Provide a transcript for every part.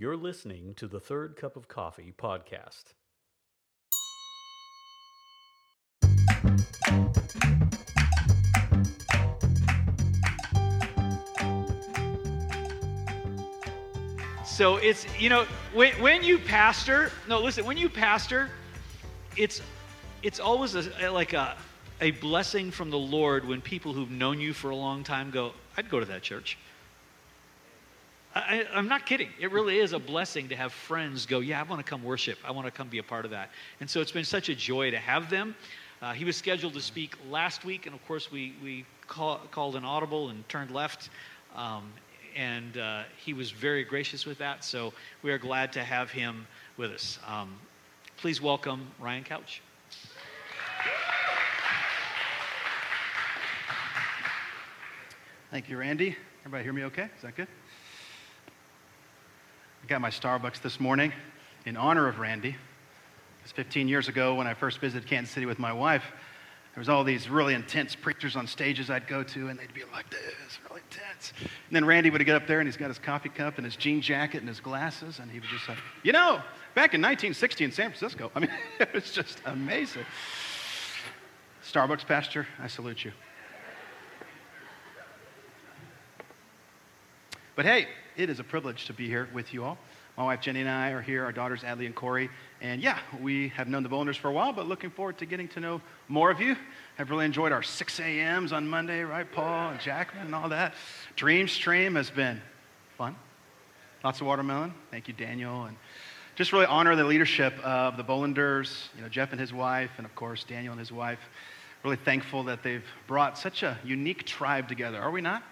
You're listening to the Third Cup of Coffee podcast. So it's, you know, when, when you pastor, no, listen, when you pastor, it's, it's always a, like a, a blessing from the Lord when people who've known you for a long time go, I'd go to that church. I, am not kidding. It really is a blessing to have friends go, Yeah, I want to come worship. I want to come be a part of that. And so it's been such a joy to have them. Uh, he was scheduled to speak last week, and of course, we, we call, called an audible and turned left. Um, and uh, he was very gracious with that. So we are glad to have him with us. Um, please welcome Ryan Couch. Thank you, Randy. Everybody hear me okay? Is that good? I got my Starbucks this morning in honor of Randy. Because 15 years ago, when I first visited Kansas City with my wife, there was all these really intense preachers on stages I'd go to, and they'd be like this, really intense. And then Randy would get up there, and he's got his coffee cup and his jean jacket and his glasses, and he would just say, you know, back in 1960 in San Francisco. I mean, it was just amazing. Starbucks pastor, I salute you. But hey, it is a privilege to be here with you all. My wife Jenny and I are here, our daughters Adley and Corey. And yeah, we have known the Bolanders for a while, but looking forward to getting to know more of you. I've really enjoyed our 6 a.m.s on Monday, right, Paul and Jackman and all that. Dream Stream has been fun. Lots of watermelon. Thank you, Daniel. And just really honor the leadership of the Bolanders, you know, Jeff and his wife, and of course, Daniel and his wife. Really thankful that they've brought such a unique tribe together. Are we not?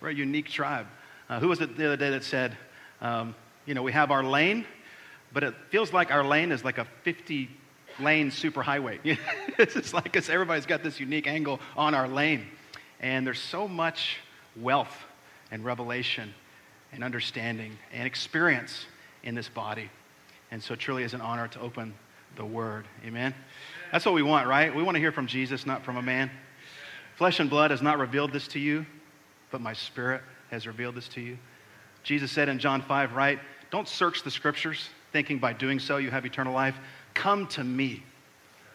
We're a unique tribe. Uh, who was it the other day that said, um, you know, we have our lane, but it feels like our lane is like a 50 lane superhighway. it's just like because everybody's got this unique angle on our lane. And there's so much wealth and revelation and understanding and experience in this body. And so it truly is an honor to open the word. Amen. That's what we want, right? We want to hear from Jesus, not from a man. Flesh and blood has not revealed this to you, but my spirit has revealed this to you. Jesus said in John 5, right? Don't search the scriptures, thinking by doing so you have eternal life. Come to me,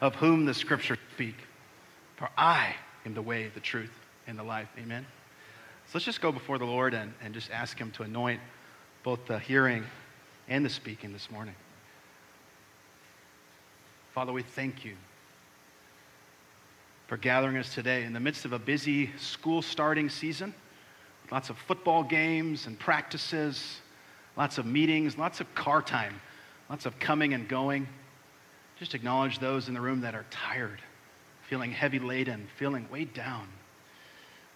of whom the scriptures speak. For I am the way, the truth, and the life. Amen. So let's just go before the Lord and, and just ask Him to anoint both the hearing and the speaking this morning. Father, we thank you for gathering us today in the midst of a busy school starting season, lots of football games and practices, lots of meetings, lots of car time, lots of coming and going. Just acknowledge those in the room that are tired, feeling heavy laden, feeling weighed down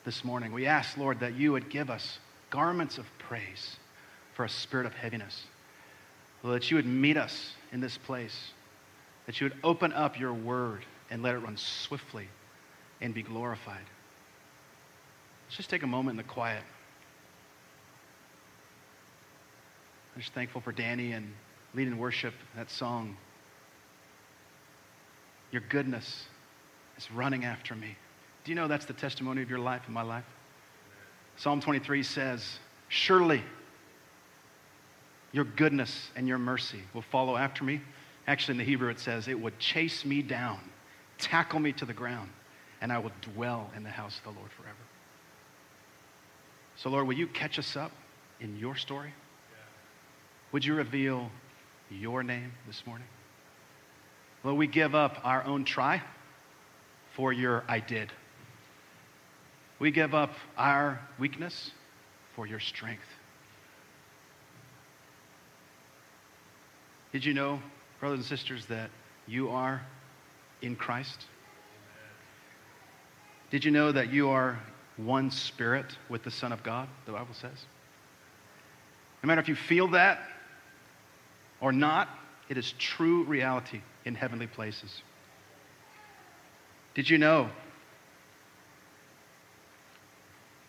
this morning. We ask, Lord, that you would give us garments of praise for a spirit of heaviness. Lord, that you would meet us in this place, that you would open up your word and let it run swiftly and be glorified. Let's just take a moment in the quiet. I'm just thankful for Danny and leading worship, that song. Your goodness is running after me. Do you know that's the testimony of your life and my life? Psalm 23 says, Surely your goodness and your mercy will follow after me. Actually, in the Hebrew, it says, It would chase me down, tackle me to the ground, and I will dwell in the house of the Lord forever. So, Lord, will you catch us up in your story? Would you reveal your name this morning? Will we give up our own try for your I did? We give up our weakness for your strength. Did you know, brothers and sisters, that you are in Christ? Did you know that you are one spirit with the Son of God, the Bible says? No matter if you feel that or not, it is true reality in heavenly places. Did you know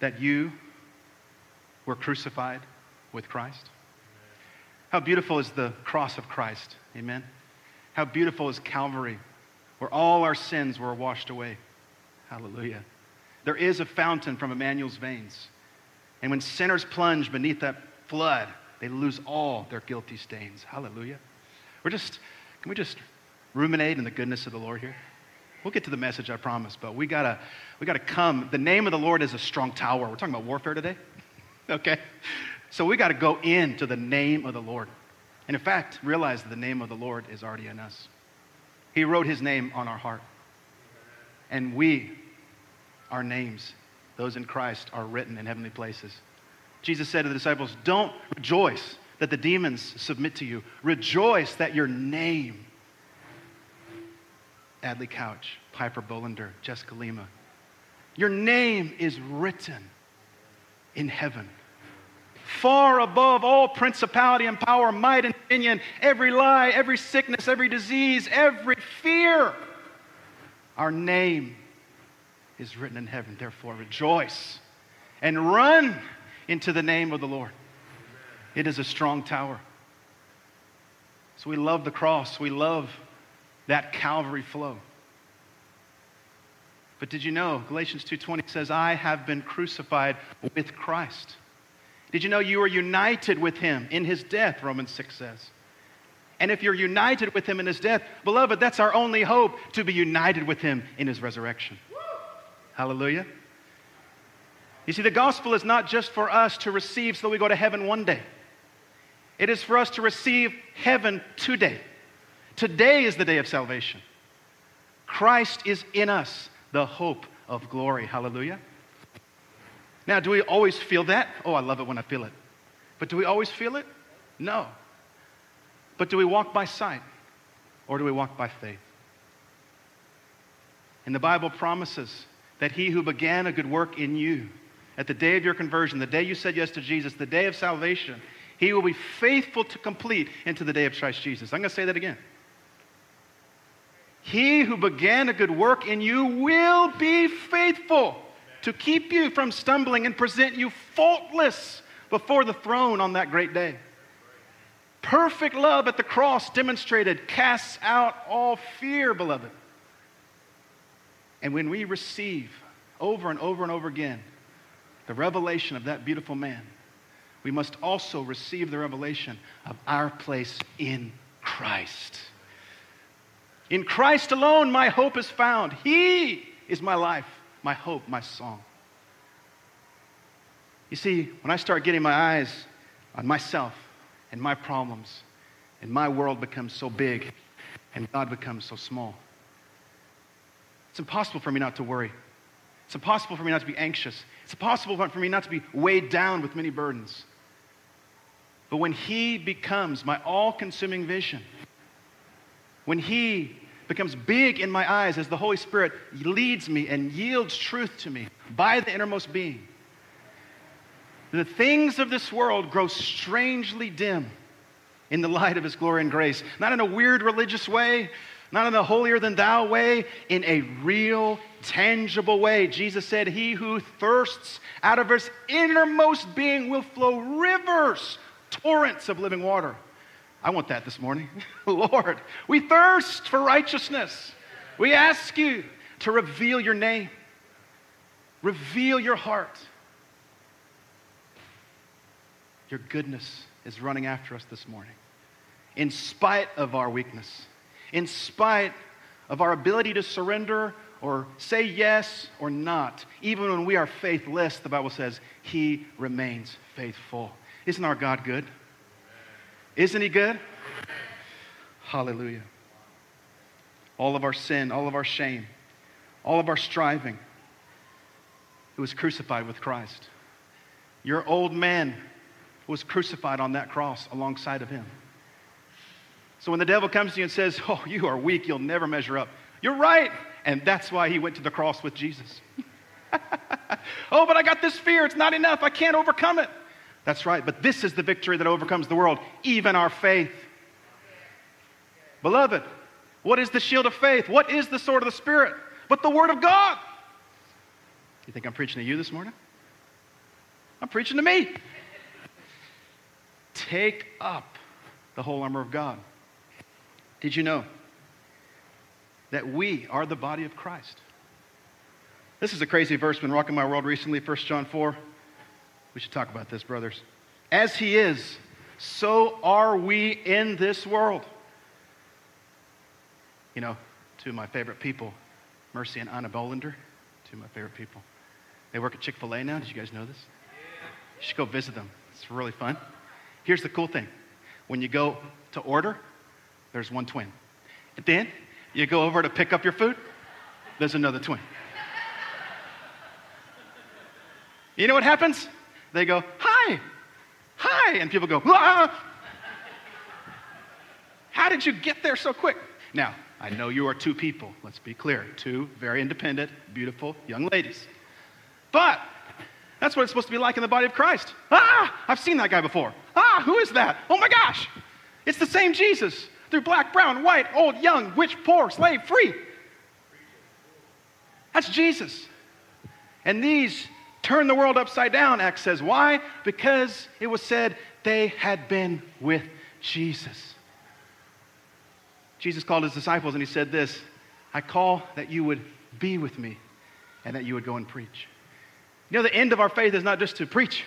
that you were crucified with Christ? How beautiful is the cross of Christ? Amen. How beautiful is Calvary, where all our sins were washed away. Hallelujah. There is a fountain from Emmanuel's veins. And when sinners plunge beneath that flood, they lose all their guilty stains. Hallelujah. We're just, can we just ruminate in the goodness of the Lord here? We'll get to the message, I promise, but we gotta, we gotta come. The name of the Lord is a strong tower. We're talking about warfare today, okay? So we gotta go into the name of the Lord. And in fact, realize that the name of the Lord is already in us. He wrote his name on our heart. And we, our names, those in Christ, are written in heavenly places. Jesus said to the disciples, Don't rejoice that the demons submit to you. Rejoice that your name, Adley Couch, Piper Bolander, Jessica Lima, your name is written in heaven. Far above all principality and power, might and dominion, every lie, every sickness, every disease, every fear. Our name is written in heaven. Therefore, rejoice and run into the name of the Lord. It is a strong tower. So we love the cross. We love that Calvary flow. But did you know Galatians 2:20 says I have been crucified with Christ. Did you know you are united with him in his death Romans 6 says. And if you're united with him in his death, beloved, that's our only hope to be united with him in his resurrection. Hallelujah. You see, the gospel is not just for us to receive so we go to heaven one day. It is for us to receive heaven today. Today is the day of salvation. Christ is in us, the hope of glory. Hallelujah. Now, do we always feel that? Oh, I love it when I feel it. But do we always feel it? No. But do we walk by sight or do we walk by faith? And the Bible promises that he who began a good work in you at the day of your conversion, the day you said yes to Jesus, the day of salvation, he will be faithful to complete into the day of Christ Jesus. I'm going to say that again. He who began a good work in you will be faithful to keep you from stumbling and present you faultless before the throne on that great day. Perfect love at the cross demonstrated casts out all fear, beloved. And when we receive over and over and over again the revelation of that beautiful man, we must also receive the revelation of our place in Christ. In Christ alone, my hope is found. He is my life, my hope, my song. You see, when I start getting my eyes on myself and my problems, and my world becomes so big and God becomes so small, it's impossible for me not to worry. It's impossible for me not to be anxious. It's impossible for me not to be weighed down with many burdens. But when He becomes my all consuming vision, when He becomes big in my eyes as the Holy Spirit leads me and yields truth to me by the innermost being, the things of this world grow strangely dim in the light of His glory and grace. Not in a weird religious way, not in a holier than thou way, in a real, tangible way. Jesus said, He who thirsts out of his innermost being will flow rivers, torrents of living water. I want that this morning. Lord, we thirst for righteousness. We ask you to reveal your name, reveal your heart. Your goodness is running after us this morning. In spite of our weakness, in spite of our ability to surrender or say yes or not, even when we are faithless, the Bible says, He remains faithful. Isn't our God good? Isn't He good? Hallelujah. All of our sin, all of our shame, all of our striving, it was crucified with Christ. Your old man was crucified on that cross alongside of him. So when the devil comes to you and says, Oh, you are weak, you'll never measure up, you're right. And that's why he went to the cross with Jesus. oh, but I got this fear. It's not enough. I can't overcome it. That's right. But this is the victory that overcomes the world, even our faith. Beloved, what is the shield of faith? What is the sword of the Spirit? But the Word of God. You think I'm preaching to you this morning? I'm preaching to me. Take up the whole armor of God. Did you know that we are the body of Christ? This is a crazy verse been rocking my world recently, 1 John 4. We should talk about this, brothers. As he is so are we in this world. You know, two of my favorite people, Mercy and Anna Bolander, two of my favorite people. They work at Chick fil A now. Did you guys know this? You should go visit them. It's really fun. Here's the cool thing when you go to order, there's one twin. And then you go over to pick up your food, there's another twin. You know what happens? They go, Hi, hi. And people go, Ah. How did you get there so quick? Now, I know you are two people. Let's be clear. Two very independent, beautiful young ladies. But that's what it's supposed to be like in the body of Christ. Ah, I've seen that guy before. Ah, who is that? Oh my gosh. It's the same Jesus through black, brown, white, old, young, rich, poor, slave, free. That's Jesus. And these turn the world upside down, Acts says. Why? Because it was said they had been with Jesus. Jesus called his disciples and he said this I call that you would be with me and that you would go and preach. You know, the end of our faith is not just to preach,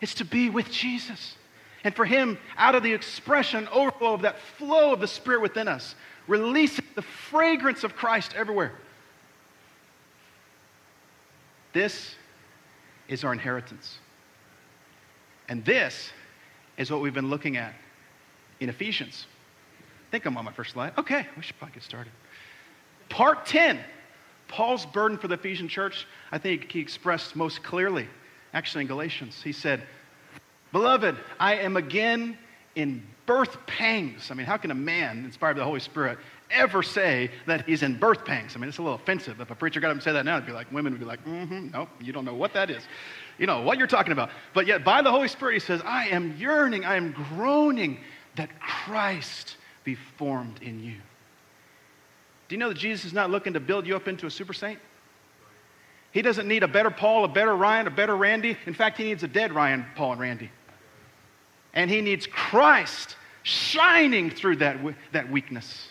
it's to be with Jesus. And for Him, out of the expression, overflow of that flow of the Spirit within us, releasing the fragrance of Christ everywhere. This is our inheritance. And this is what we've been looking at in Ephesians. I think I'm on my first slide. Okay, we should probably get started. Part 10 Paul's burden for the Ephesian church, I think he expressed most clearly, actually in Galatians. He said, Beloved, I am again in birth pangs. I mean, how can a man inspired by the Holy Spirit ever say that he's in birth pangs? I mean, it's a little offensive. If a preacher got him to say that now, it'd be like, women would be like, mm-hmm, no, you don't know what that is. You know, what you're talking about. But yet, by the Holy Spirit, he says, I am yearning, I am groaning that Christ be formed in you. Do you know that Jesus is not looking to build you up into a super saint? He doesn't need a better Paul, a better Ryan, a better Randy. In fact, he needs a dead Ryan, Paul, and Randy. And he needs Christ shining through that, that weakness.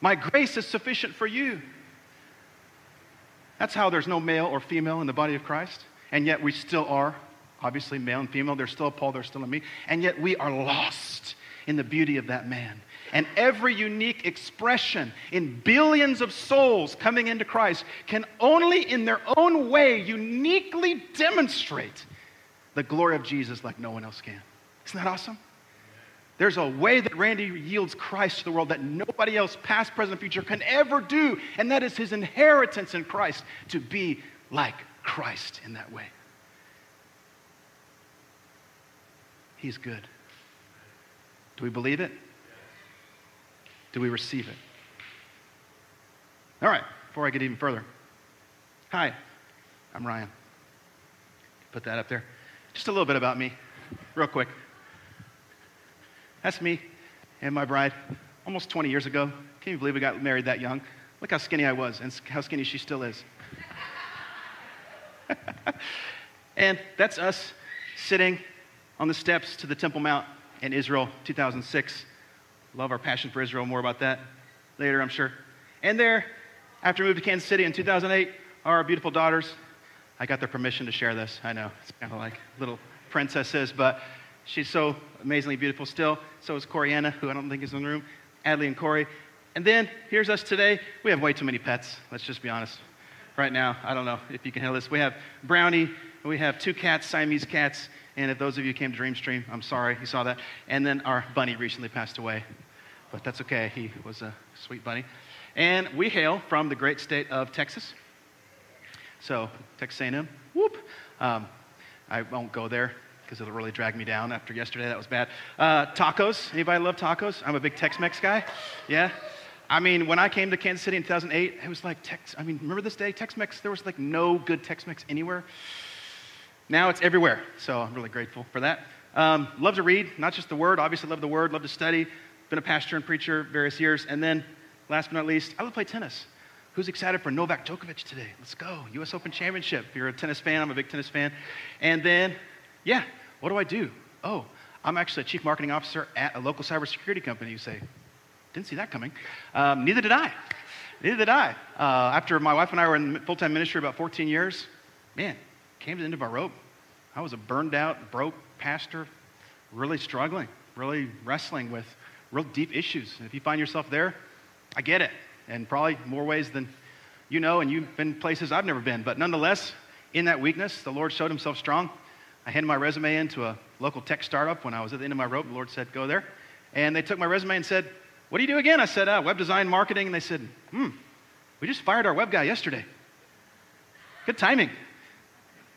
My grace is sufficient for you. That's how there's no male or female in the body of Christ. And yet we still are, obviously, male and female. There's still a Paul, there's still a me. And yet we are lost in the beauty of that man and every unique expression in billions of souls coming into Christ can only in their own way uniquely demonstrate the glory of Jesus like no one else can. Isn't that awesome? There's a way that Randy yields Christ to the world that nobody else, past, present, future, can ever do, and that is his inheritance in Christ to be like Christ in that way. He's good. Do we believe it? Do we receive it? All right, before I get even further. Hi, I'm Ryan. Put that up there. Just a little bit about me, real quick. That's me and my bride almost 20 years ago. Can you believe we got married that young? Look how skinny I was and how skinny she still is. and that's us sitting on the steps to the Temple Mount in Israel, 2006. Love our passion for Israel. More about that later, I'm sure. And there, after we moved to Kansas City in 2008, our beautiful daughters, I got their permission to share this. I know, it's kind of like little princesses, but she's so amazingly beautiful still. So is Coriana, who I don't think is in the room, Adley and Corey. And then here's us today. We have way too many pets. Let's just be honest. Right now, I don't know if you can handle this. We have Brownie, we have two cats, Siamese cats, and if those of you came to Dreamstream, I'm sorry you saw that. And then our bunny recently passed away but that's okay. He was a sweet bunny. And we hail from the great state of Texas. So, Texas A&M, whoop. Um, I won't go there because it'll really drag me down after yesterday. That was bad. Uh, tacos. Anybody love tacos? I'm a big Tex-Mex guy. Yeah. I mean, when I came to Kansas City in 2008, it was like Tex. I mean, remember this day? Tex-Mex. There was like no good Tex-Mex anywhere. Now it's everywhere. So I'm really grateful for that. Um, love to read, not just the Word. Obviously, love the Word. Love to study been a pastor and preacher various years. And then, last but not least, I love to play tennis. Who's excited for Novak Djokovic today? Let's go. US Open Championship. If you're a tennis fan, I'm a big tennis fan. And then, yeah, what do I do? Oh, I'm actually a chief marketing officer at a local cybersecurity company. You say, didn't see that coming. Um, neither did I. Neither did I. Uh, after my wife and I were in full time ministry about 14 years, man, came to the end of my rope. I was a burned out, broke pastor, really struggling, really wrestling with real deep issues. And if you find yourself there, I get it. And probably more ways than you know, and you've been places I've never been. But nonetheless, in that weakness, the Lord showed himself strong. I handed my resume in to a local tech startup when I was at the end of my rope. The Lord said, Go there. And they took my resume and said, What do you do again? I said, uh, Web design, marketing. And they said, Hmm, we just fired our web guy yesterday. Good timing.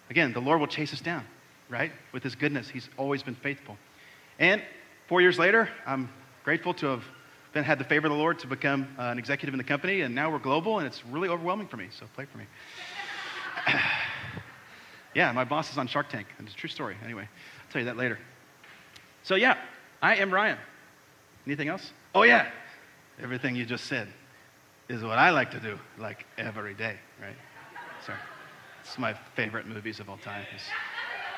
Again, the Lord will chase us down, right? With his goodness. He's always been faithful. And four years later, I'm grateful to have been, had the favor of the Lord to become uh, an executive in the company, and now we're global, and it's really overwhelming for me. So play for me. yeah, my boss is on Shark Tank, it's a true story. Anyway, I'll tell you that later. So yeah, I am Ryan. Anything else? Oh yeah, everything you just said is what I like to do, like every day, right? Sorry. It's my favorite movies of all time. It's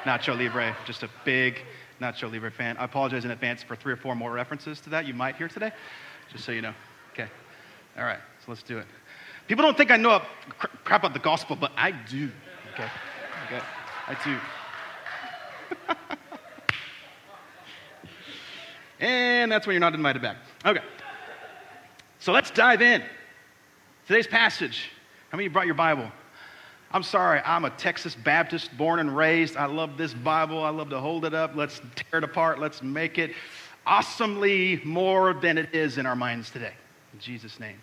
Nacho Libre, just a big Nacho Libre fan. I apologize in advance for three or four more references to that you might hear today, just so you know. Okay. All right, so let's do it. People don't think I know crap about the gospel, but I do. Okay. Okay. I do. and that's when you're not invited back. Okay. So let's dive in. Today's passage. How many you brought your Bible? I'm sorry, I'm a Texas Baptist, born and raised. I love this Bible. I love to hold it up. Let's tear it apart. Let's make it awesomely more than it is in our minds today. In Jesus' name.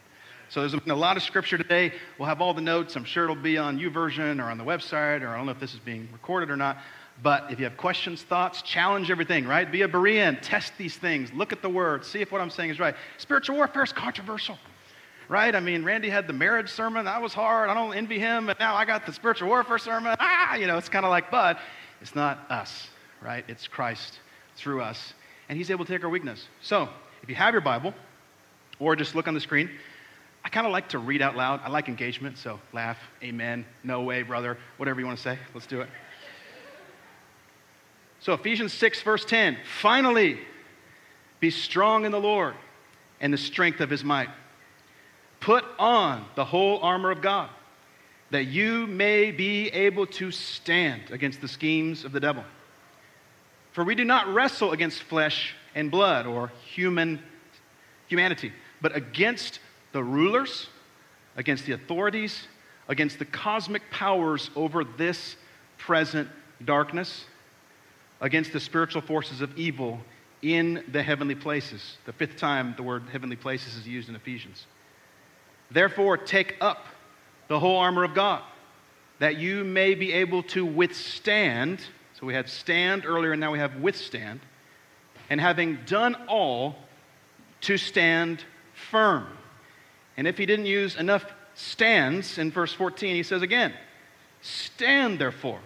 So there's a lot of scripture today. We'll have all the notes. I'm sure it'll be on YouVersion or on the website, or I don't know if this is being recorded or not. But if you have questions, thoughts, challenge everything, right? Be a Berean. Test these things. Look at the word. See if what I'm saying is right. Spiritual warfare is controversial right? I mean, Randy had the marriage sermon. That was hard. I don't envy him. And now I got the spiritual warfare sermon. Ah, you know, it's kind of like, but it's not us, right? It's Christ through us. And he's able to take our weakness. So if you have your Bible, or just look on the screen, I kind of like to read out loud. I like engagement, so laugh, amen, no way, brother, whatever you want to say. Let's do it. So, Ephesians 6, verse 10 finally, be strong in the Lord and the strength of his might. Put on the whole armor of God, that you may be able to stand against the schemes of the devil. For we do not wrestle against flesh and blood or human humanity, but against the rulers, against the authorities, against the cosmic powers over this present darkness, against the spiritual forces of evil in the heavenly places. The fifth time the word heavenly places is used in Ephesians. Therefore, take up the whole armor of God, that you may be able to withstand. So we had stand earlier, and now we have withstand. And having done all, to stand firm. And if he didn't use enough stands in verse 14, he says again, Stand therefore,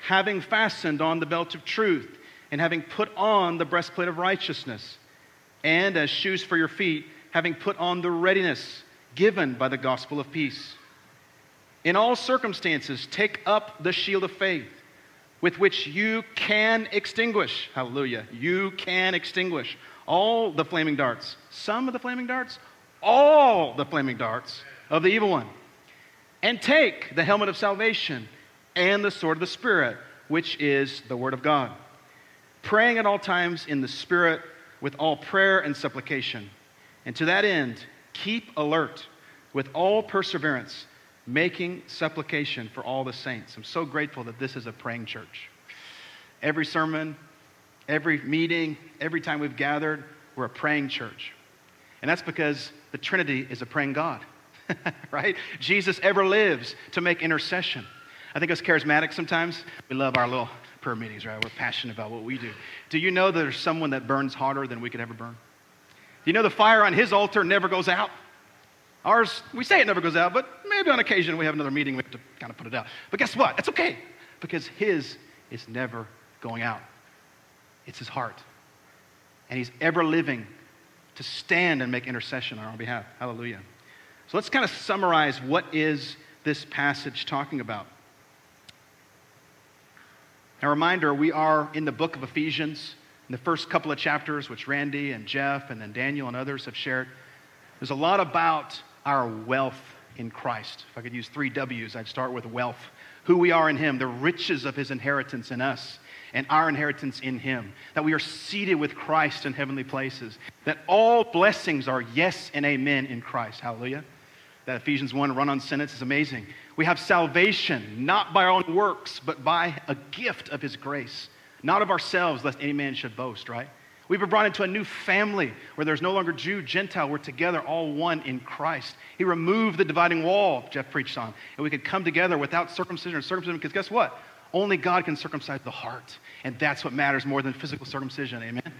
having fastened on the belt of truth, and having put on the breastplate of righteousness, and as shoes for your feet, having put on the readiness given by the gospel of peace. In all circumstances, take up the shield of faith with which you can extinguish, hallelujah, you can extinguish all the flaming darts. Some of the flaming darts, all the flaming darts of the evil one. And take the helmet of salvation and the sword of the Spirit, which is the Word of God. Praying at all times in the Spirit with all prayer and supplication and to that end, keep alert with all perseverance, making supplication for all the saints. I'm so grateful that this is a praying church. Every sermon, every meeting, every time we've gathered, we're a praying church. And that's because the Trinity is a praying God, right? Jesus ever lives to make intercession. I think us charismatics sometimes, we love our little prayer meetings, right? We're passionate about what we do. Do you know there's someone that burns hotter than we could ever burn? Do you know, the fire on his altar never goes out. Ours, we say it never goes out, but maybe on occasion we have another meeting, we have to kind of put it out. But guess what? It's okay because his is never going out. It's his heart. And he's ever living to stand and make intercession on our behalf. Hallelujah. So let's kind of summarize what is this passage talking about. A reminder, we are in the book of Ephesians in the first couple of chapters, which Randy and Jeff and then Daniel and others have shared, there's a lot about our wealth in Christ. If I could use three W's, I'd start with wealth. Who we are in Him, the riches of His inheritance in us. And our inheritance in Him, that we are seated with Christ in heavenly places, that all blessings are yes and amen in Christ. Hallelujah. That Ephesians 1 run on sentence is amazing. We have salvation not by our own works, but by a gift of His grace, not of ourselves, lest any man should boast, right? We've been brought into a new family where there's no longer Jew, Gentile. We're together, all one in Christ. He removed the dividing wall, Jeff preached on, and we could come together without circumcision or circumcision, because guess what? Only God can circumcise the heart, and that's what matters more than physical circumcision, amen?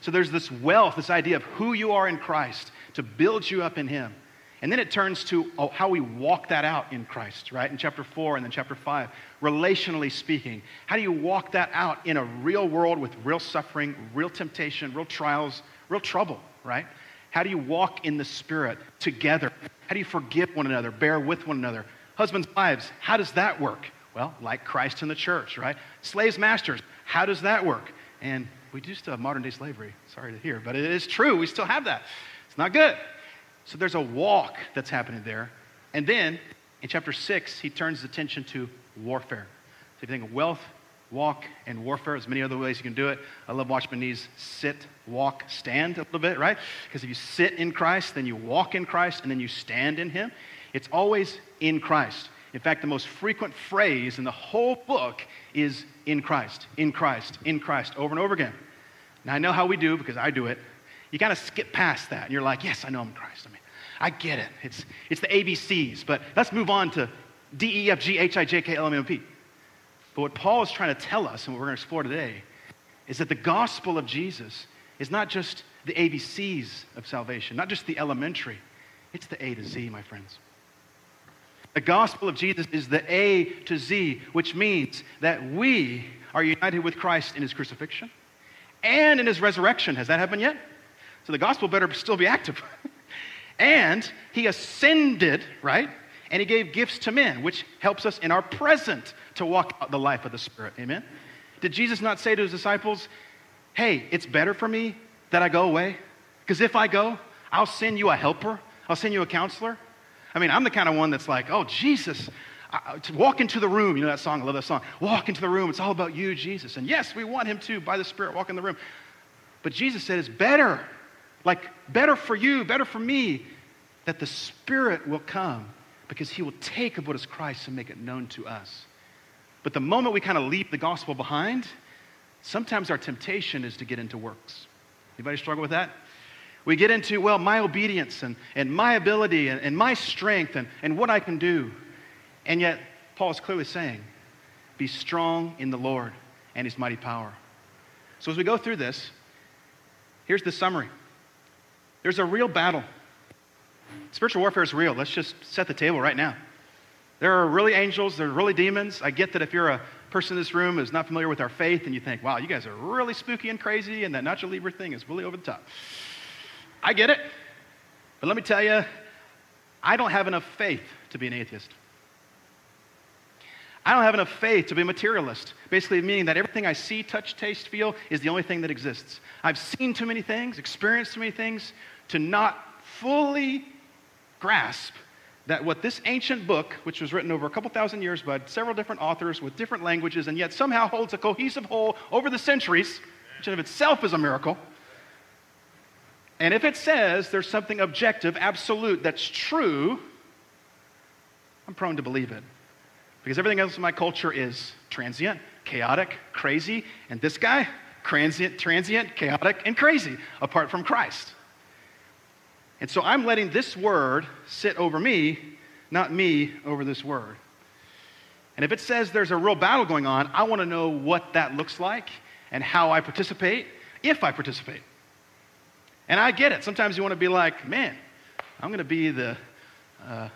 So there's this wealth, this idea of who you are in Christ to build you up in Him. And then it turns to oh, how we walk that out in Christ, right? In chapter 4 and then chapter 5, relationally speaking. How do you walk that out in a real world with real suffering, real temptation, real trials, real trouble, right? How do you walk in the Spirit together? How do you forgive one another, bear with one another? Husbands, wives, how does that work? Well, like Christ in the church, right? Slaves, masters, how does that work? And we do still have modern day slavery. Sorry to hear, but it is true. We still have that. It's not good. So there's a walk that's happening there. And then in chapter 6, he turns his attention to warfare. So if you think of wealth, walk, and warfare, there's many other ways you can do it. I love Watchman Nee's sit, walk, stand a little bit, right? Because if you sit in Christ, then you walk in Christ, and then you stand in Him. It's always in Christ. In fact, the most frequent phrase in the whole book is in Christ, in Christ, in Christ, over and over again. Now, I know how we do because I do it you kind of skip past that. And you're like, yes, I know I'm in Christ. I mean, I get it. It's, it's the ABCs. But let's move on to D, E, F, G, H, I, J, K, L, M, N, P. But what Paul is trying to tell us, and what we're going to explore today, is that the gospel of Jesus is not just the ABCs of salvation, not just the elementary. It's the A to Z, my friends. The gospel of Jesus is the A to Z, which means that we are united with Christ in his crucifixion and in his resurrection. Has that happened yet? So the gospel better still be active. and he ascended, right? And he gave gifts to men, which helps us in our present to walk out the life of the Spirit. Amen? Did Jesus not say to his disciples, Hey, it's better for me that I go away? Because if I go, I'll send you a helper, I'll send you a counselor. I mean, I'm the kind of one that's like, Oh, Jesus, I, to walk into the room. You know that song? I love that song. Walk into the room. It's all about you, Jesus. And yes, we want him to, by the Spirit, walk in the room. But Jesus said it's better like, better for you, better for me, that the Spirit will come because He will take of what is Christ and make it known to us. But the moment we kind of leave the gospel behind, sometimes our temptation is to get into works. Anybody struggle with that? We get into, well, my obedience and, and my ability and, and my strength and, and what I can do. And yet, Paul is clearly saying, be strong in the Lord and his mighty power. So as we go through this, here's the summary. There's a real battle. Spiritual warfare is real. Let's just set the table right now. There are really angels, there are really demons. I get that if you're a person in this room who's not familiar with our faith and you think, wow, you guys are really spooky and crazy and that Nacho Libre thing is really over the top. I get it. But let me tell you, I don't have enough faith to be an atheist. I don't have enough faith to be a materialist, basically meaning that everything I see, touch, taste, feel is the only thing that exists. I've seen too many things, experienced too many things to not fully grasp that what this ancient book, which was written over a couple thousand years by several different authors with different languages, and yet somehow holds a cohesive whole over the centuries, which in of itself is a miracle. And if it says there's something objective, absolute, that's true, I'm prone to believe it. Because everything else in my culture is transient, chaotic, crazy, and this guy, transient, transient, chaotic, and crazy, apart from Christ. And so I'm letting this word sit over me, not me over this word. And if it says there's a real battle going on, I want to know what that looks like and how I participate, if I participate. And I get it. Sometimes you want to be like, man, I'm going to be the uh,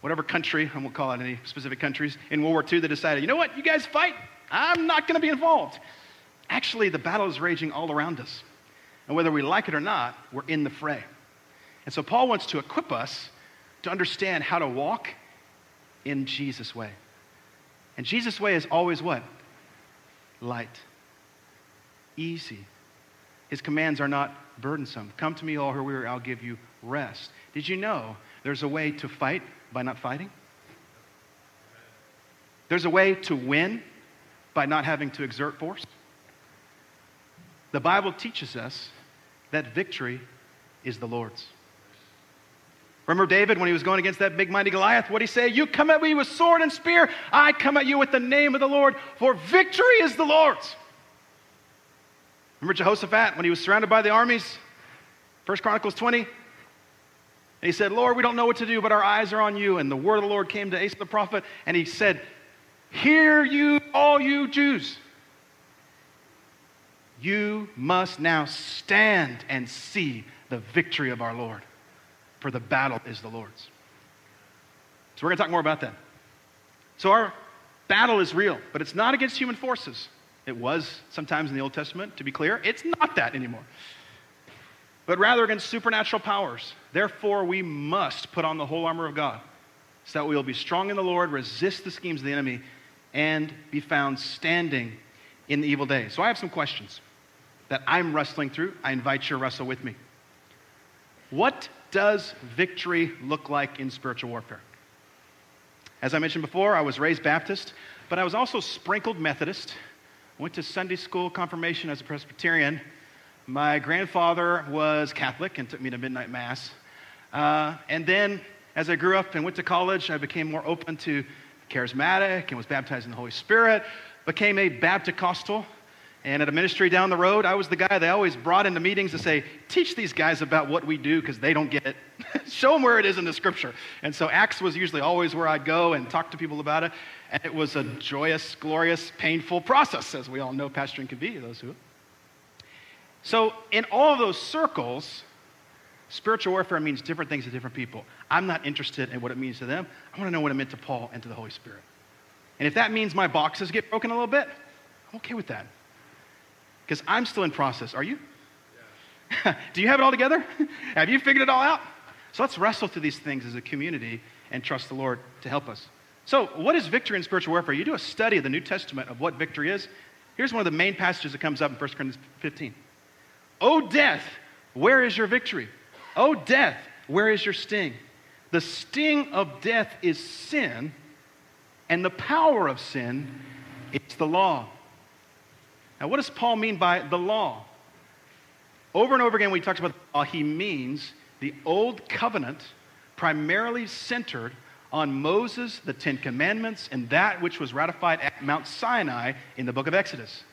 whatever country, I won't call out any specific countries, in World War II that decided, you know what, you guys fight. I'm not going to be involved. Actually, the battle is raging all around us. And whether we like it or not, we're in the fray. And so Paul wants to equip us to understand how to walk in Jesus' way. And Jesus' way is always what? Light, easy. His commands are not burdensome. Come to me, all who are weary, I'll give you rest. Did you know there's a way to fight by not fighting? There's a way to win by not having to exert force. the Bible teaches us that victory is the Lord's. Remember David when he was going against that big mighty Goliath? What did he say? You come at me with sword and spear, I come at you with the name of the Lord, for victory is the Lord's. Remember Jehoshaphat when he was surrounded by the armies? First Chronicles 20. And he said, Lord, we don't know what to do, but our eyes are on you. And the word of the Lord came to Asa the prophet, and he said, Hear you, all you Jews. You must now stand and see the victory of our Lord, for the battle is the Lord's. So we're going to talk more about that. So our battle is real, but it's not against human forces. It was sometimes in the Old Testament, to be clear. It's not that anymore. But rather against supernatural powers. Therefore, we must put on the whole armor of God so that we will be strong in the Lord, resist the schemes of the enemy, and be found standing in the evil day. So I have some questions that I'm wrestling through. I invite you to wrestle with me. What does victory look like in spiritual warfare? As I mentioned before, I was raised Baptist, but I was also sprinkled Methodist. Went to Sunday school confirmation as a Presbyterian. My grandfather was Catholic and took me to midnight mass. Uh, and then, as I grew up and went to college, I became more open to charismatic and was baptized in the Holy Spirit, became a Baptist-costal. And at a ministry down the road, I was the guy they always brought into meetings to say, teach these guys about what we do because they don't get it. Show them where it is in the scripture. And so Acts was usually always where I'd go and talk to people about it. And it was a joyous, glorious, painful process, as we all know pastoring can be, those who. So in all of those circles, spiritual warfare means different things to different people. I'm not interested in what it means to them. I want to know what it meant to Paul and to the Holy Spirit. And if that means my boxes get broken a little bit, I'm okay with that. Because I'm still in process. Are you? Yeah. Do you have it all together? have you figured it all out? So let's wrestle through these things as a community and trust the Lord to help us. So, what is victory in spiritual warfare? You do a study of the New Testament of what victory is. Here's one of the main passages that comes up in 1 Corinthians 15. O death, where is your victory? O death, where is your sting? The sting of death is sin, and the power of sin is the law. Now, what does Paul mean by the law? Over and over again, when he talks about the law, he means the old covenant primarily centered on Moses, the Ten Commandments, and that which was ratified at Mount Sinai in the book of Exodus.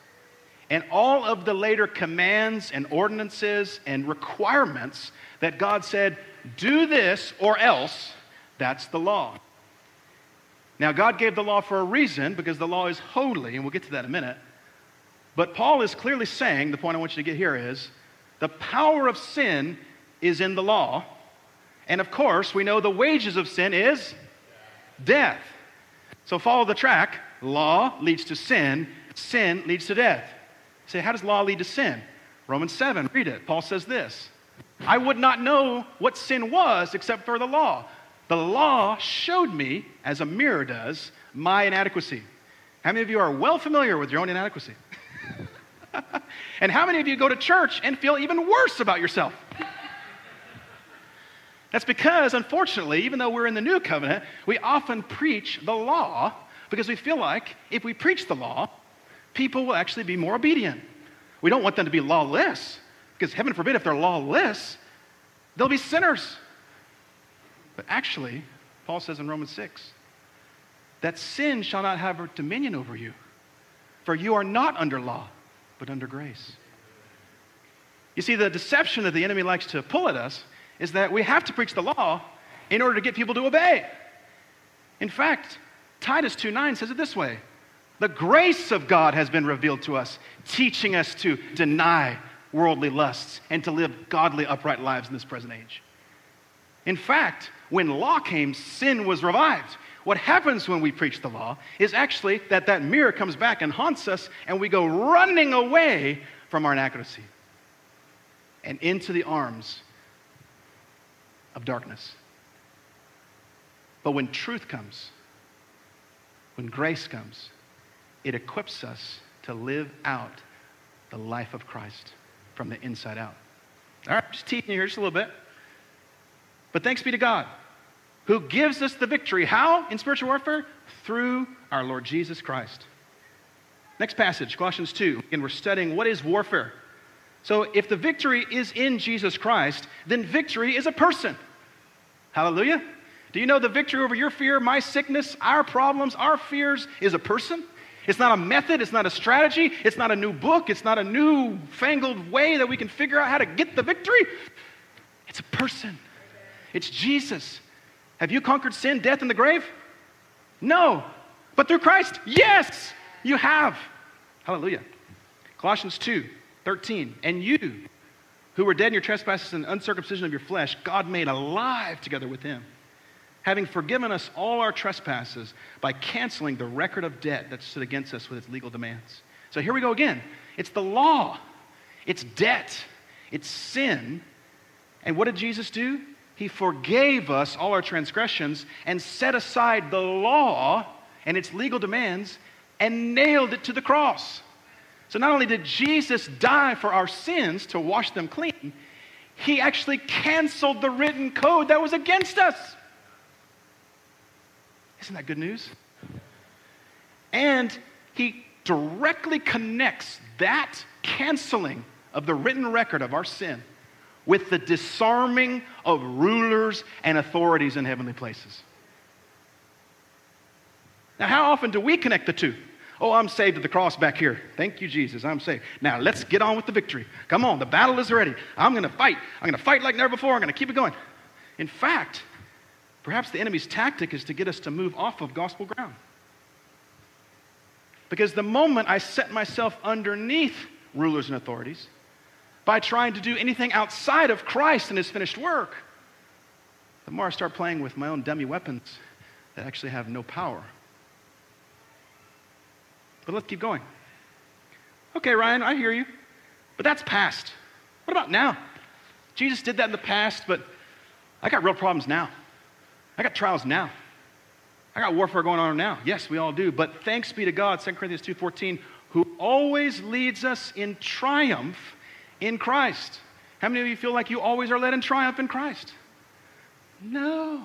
And all of the later commands and ordinances and requirements that God said, do this or else, that's the law. Now, God gave the law for a reason because the law is holy, and we'll get to that in a minute. But Paul is clearly saying the point I want you to get here is the power of sin is in the law. And of course, we know the wages of sin is death. So follow the track. Law leads to sin, sin leads to death. say, how does law lead to sin? Romans 7, read it. Paul says this I would not know what sin was except for the law. The law showed me, as a mirror does, my inadequacy. How many of you are well familiar with your own inadequacy? and how many of you go to church and feel even worse about yourself? That's because, unfortunately, even though we're in the new covenant, we often preach the law because we feel like if we preach the law, people will actually be more obedient. We don't want them to be lawless because, heaven forbid, if they're lawless, they'll be sinners. But actually, Paul says in Romans 6 that sin shall not have dominion over you, for you are not under law, but under grace. You see, the deception that the enemy likes to pull at us is that we have to preach the law in order to get people to obey. In fact, Titus 2:9 says it this way: "The grace of God has been revealed to us, teaching us to deny worldly lusts and to live godly upright lives in this present age." In fact, when law came, sin was revived. What happens when we preach the law is actually that that mirror comes back and haunts us and we go running away from our inadequacy and into the arms of darkness. But when truth comes, when grace comes, it equips us to live out the life of Christ from the inside out. All right, just teaching you here just a little bit. But thanks be to God who gives us the victory. How in spiritual warfare? Through our Lord Jesus Christ. Next passage, Colossians 2. Again, we're studying what is warfare. So if the victory is in Jesus Christ, then victory is a person. Hallelujah. Do you know the victory over your fear, my sickness, our problems, our fears is a person? It's not a method, it's not a strategy, it's not a new book, it's not a new fangled way that we can figure out how to get the victory. It's a person. It's Jesus. Have you conquered sin, death, and the grave? No. But through Christ, yes, you have. Hallelujah. Colossians 2 13. And you, who were dead in your trespasses and uncircumcision of your flesh, God made alive together with him, having forgiven us all our trespasses by canceling the record of debt that stood against us with its legal demands. So here we go again. It's the law, it's debt, it's sin. And what did Jesus do? He forgave us all our transgressions and set aside the law and its legal demands and nailed it to the cross. So not only did Jesus die for our sins to wash them clean, he actually canceled the written code that was against us. Isn't that good news? And he directly connects that canceling of the written record of our sin with the disarming of rulers and authorities in heavenly places. Now, how often do we connect the two? Oh, I'm saved at the cross back here. Thank you, Jesus. I'm saved. Now let's get on with the victory. Come on, the battle is ready. I'm going to fight. I'm going to fight like never before. I'm going to keep it going. In fact, perhaps the enemy's tactic is to get us to move off of gospel ground. Because the moment I set myself underneath rulers and authorities by trying to do anything outside of Christ and his finished work, the more I start playing with my own dummy weapons that actually have no power. But let's keep going. Okay, Ryan, I hear you. But that's past. What about now? Jesus did that in the past, but I got real problems now. I got trials now. I got warfare going on now. Yes, we all do. But thanks be to God, 2 Corinthians 2.14, who always leads us in triumph in Christ. How many of you feel like you always are led in triumph in Christ? No.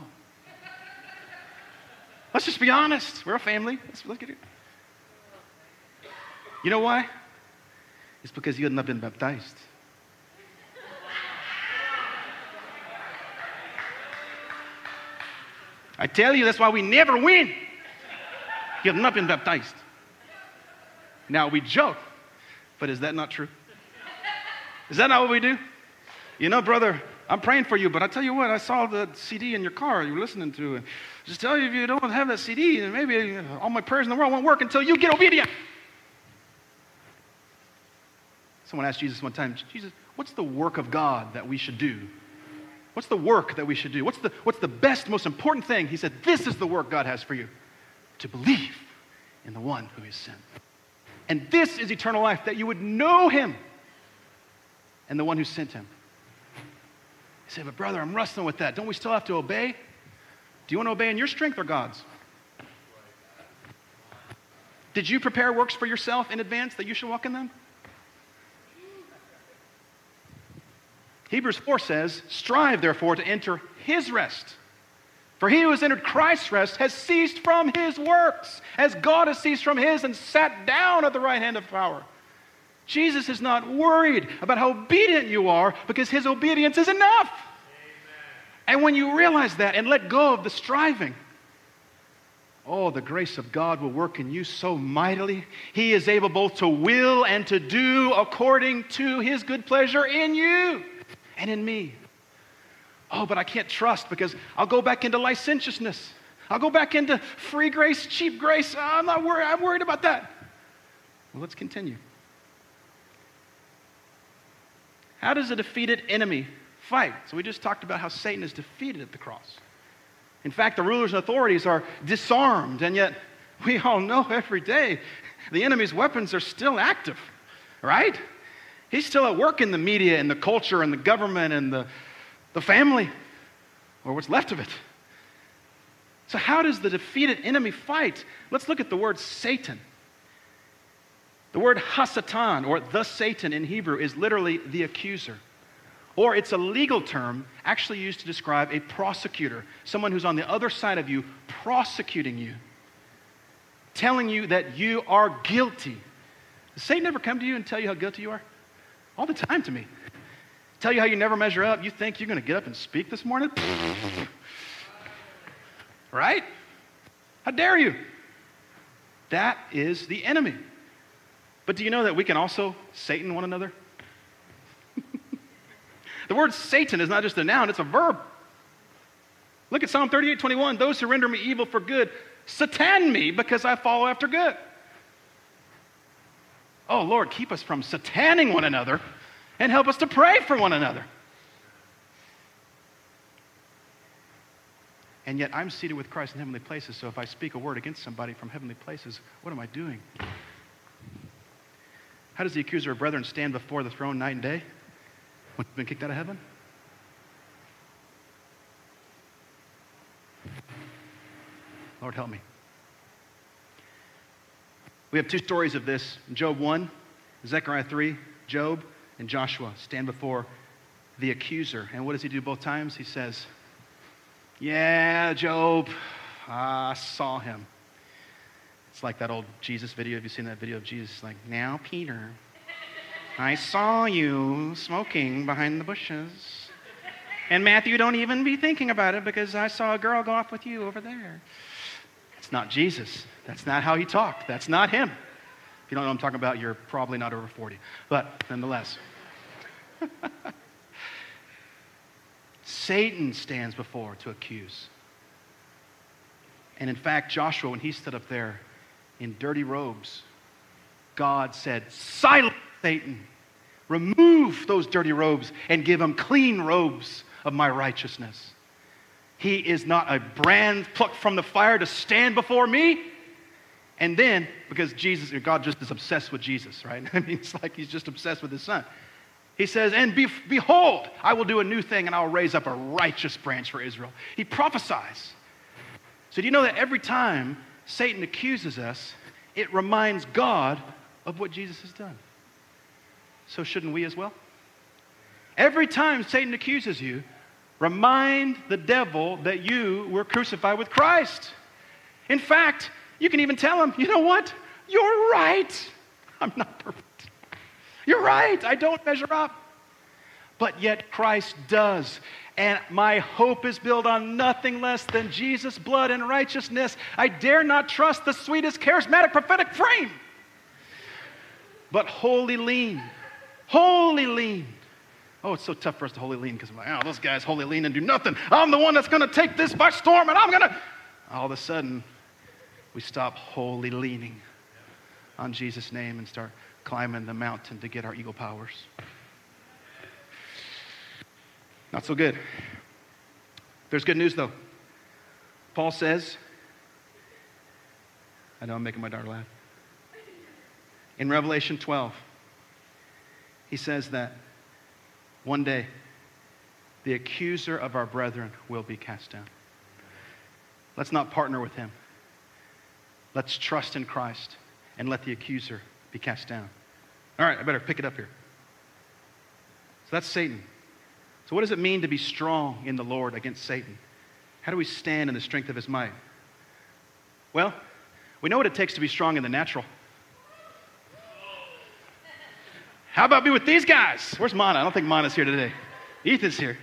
Let's just be honest. We're a family. Let's look at it. You know why? It's because you had not been baptized. I tell you, that's why we never win. You have not been baptized. Now we joke, but is that not true? Is that not what we do? You know, brother, I'm praying for you, but I tell you what, I saw the CD in your car you were listening to. Just tell you if you don't have that CD, then maybe uh, all my prayers in the world won't work until you get obedient. Someone asked Jesus one time, Jesus, what's the work of God that we should do? What's the work that we should do? What's the, what's the best, most important thing? He said, This is the work God has for you to believe in the one who is sent. And this is eternal life, that you would know him and the one who sent him. He said, But brother, I'm wrestling with that. Don't we still have to obey? Do you want to obey in your strength or God's? Did you prepare works for yourself in advance that you should walk in them? Hebrews 4 says, Strive therefore to enter his rest. For he who has entered Christ's rest has ceased from his works, as God has ceased from his and sat down at the right hand of power. Jesus is not worried about how obedient you are because his obedience is enough. Amen. And when you realize that and let go of the striving, oh, the grace of God will work in you so mightily. He is able both to will and to do according to his good pleasure in you and in me. Oh, but I can't trust because I'll go back into licentiousness. I'll go back into free grace, cheap grace. I'm not worried. I'm worried about that. Well, let's continue. How does a defeated enemy fight? So we just talked about how Satan is defeated at the cross. In fact, the rulers and authorities are disarmed, and yet we all know every day the enemy's weapons are still active, right? He's still at work in the media and the culture and the government and the, the family, or what's left of it. So, how does the defeated enemy fight? Let's look at the word Satan. The word Hasatan, or the Satan in Hebrew, is literally the accuser. Or it's a legal term actually used to describe a prosecutor, someone who's on the other side of you prosecuting you, telling you that you are guilty. Does Satan ever come to you and tell you how guilty you are? all the time to me. Tell you how you never measure up. You think you're going to get up and speak this morning? right? How dare you? That is the enemy. But do you know that we can also Satan one another? the word Satan is not just a noun, it's a verb. Look at Psalm 38 21. Those who render me evil for good, Satan me because I follow after good. Oh, Lord, keep us from sataning one another and help us to pray for one another. And yet I'm seated with Christ in heavenly places, so if I speak a word against somebody from heavenly places, what am I doing? How does the accuser of brethren stand before the throne night and day when he's been kicked out of heaven? Lord, help me. We have two stories of this Job 1, Zechariah 3, Job and Joshua stand before the accuser. And what does he do both times? He says, Yeah, Job, I saw him. It's like that old Jesus video. Have you seen that video of Jesus? Like, now, Peter, I saw you smoking behind the bushes. And Matthew, don't even be thinking about it because I saw a girl go off with you over there. It's not Jesus. That's not how he talked. That's not him. If you don't know what I'm talking about, you're probably not over 40. But nonetheless, Satan stands before to accuse. And in fact, Joshua, when he stood up there in dirty robes, God said, Silence, Satan. Remove those dirty robes and give him clean robes of my righteousness. He is not a brand plucked from the fire to stand before me. And then, because Jesus, God just is obsessed with Jesus, right? I mean, it's like he's just obsessed with his son. He says, And be, behold, I will do a new thing and I'll raise up a righteous branch for Israel. He prophesies. So, do you know that every time Satan accuses us, it reminds God of what Jesus has done? So, shouldn't we as well? Every time Satan accuses you, remind the devil that you were crucified with Christ. In fact, you can even tell him, you know what? You're right. I'm not perfect. You're right. I don't measure up. But yet Christ does. And my hope is built on nothing less than Jesus' blood and righteousness. I dare not trust the sweetest charismatic prophetic frame, but wholly lean. Wholly lean. Oh, it's so tough for us to wholly lean because I'm like, oh, those guys wholly lean and do nothing. I'm the one that's going to take this by storm and I'm going to. All of a sudden, we stop wholly leaning on Jesus' name and start climbing the mountain to get our eagle powers. Not so good. There's good news, though. Paul says, I know I'm making my daughter laugh. In Revelation 12, he says that one day the accuser of our brethren will be cast down. Let's not partner with him. Let's trust in Christ and let the accuser be cast down. All right, I better pick it up here. So that's Satan. So, what does it mean to be strong in the Lord against Satan? How do we stand in the strength of his might? Well, we know what it takes to be strong in the natural. How about be with these guys? Where's Mana? I don't think Mana's here today. Ethan's here.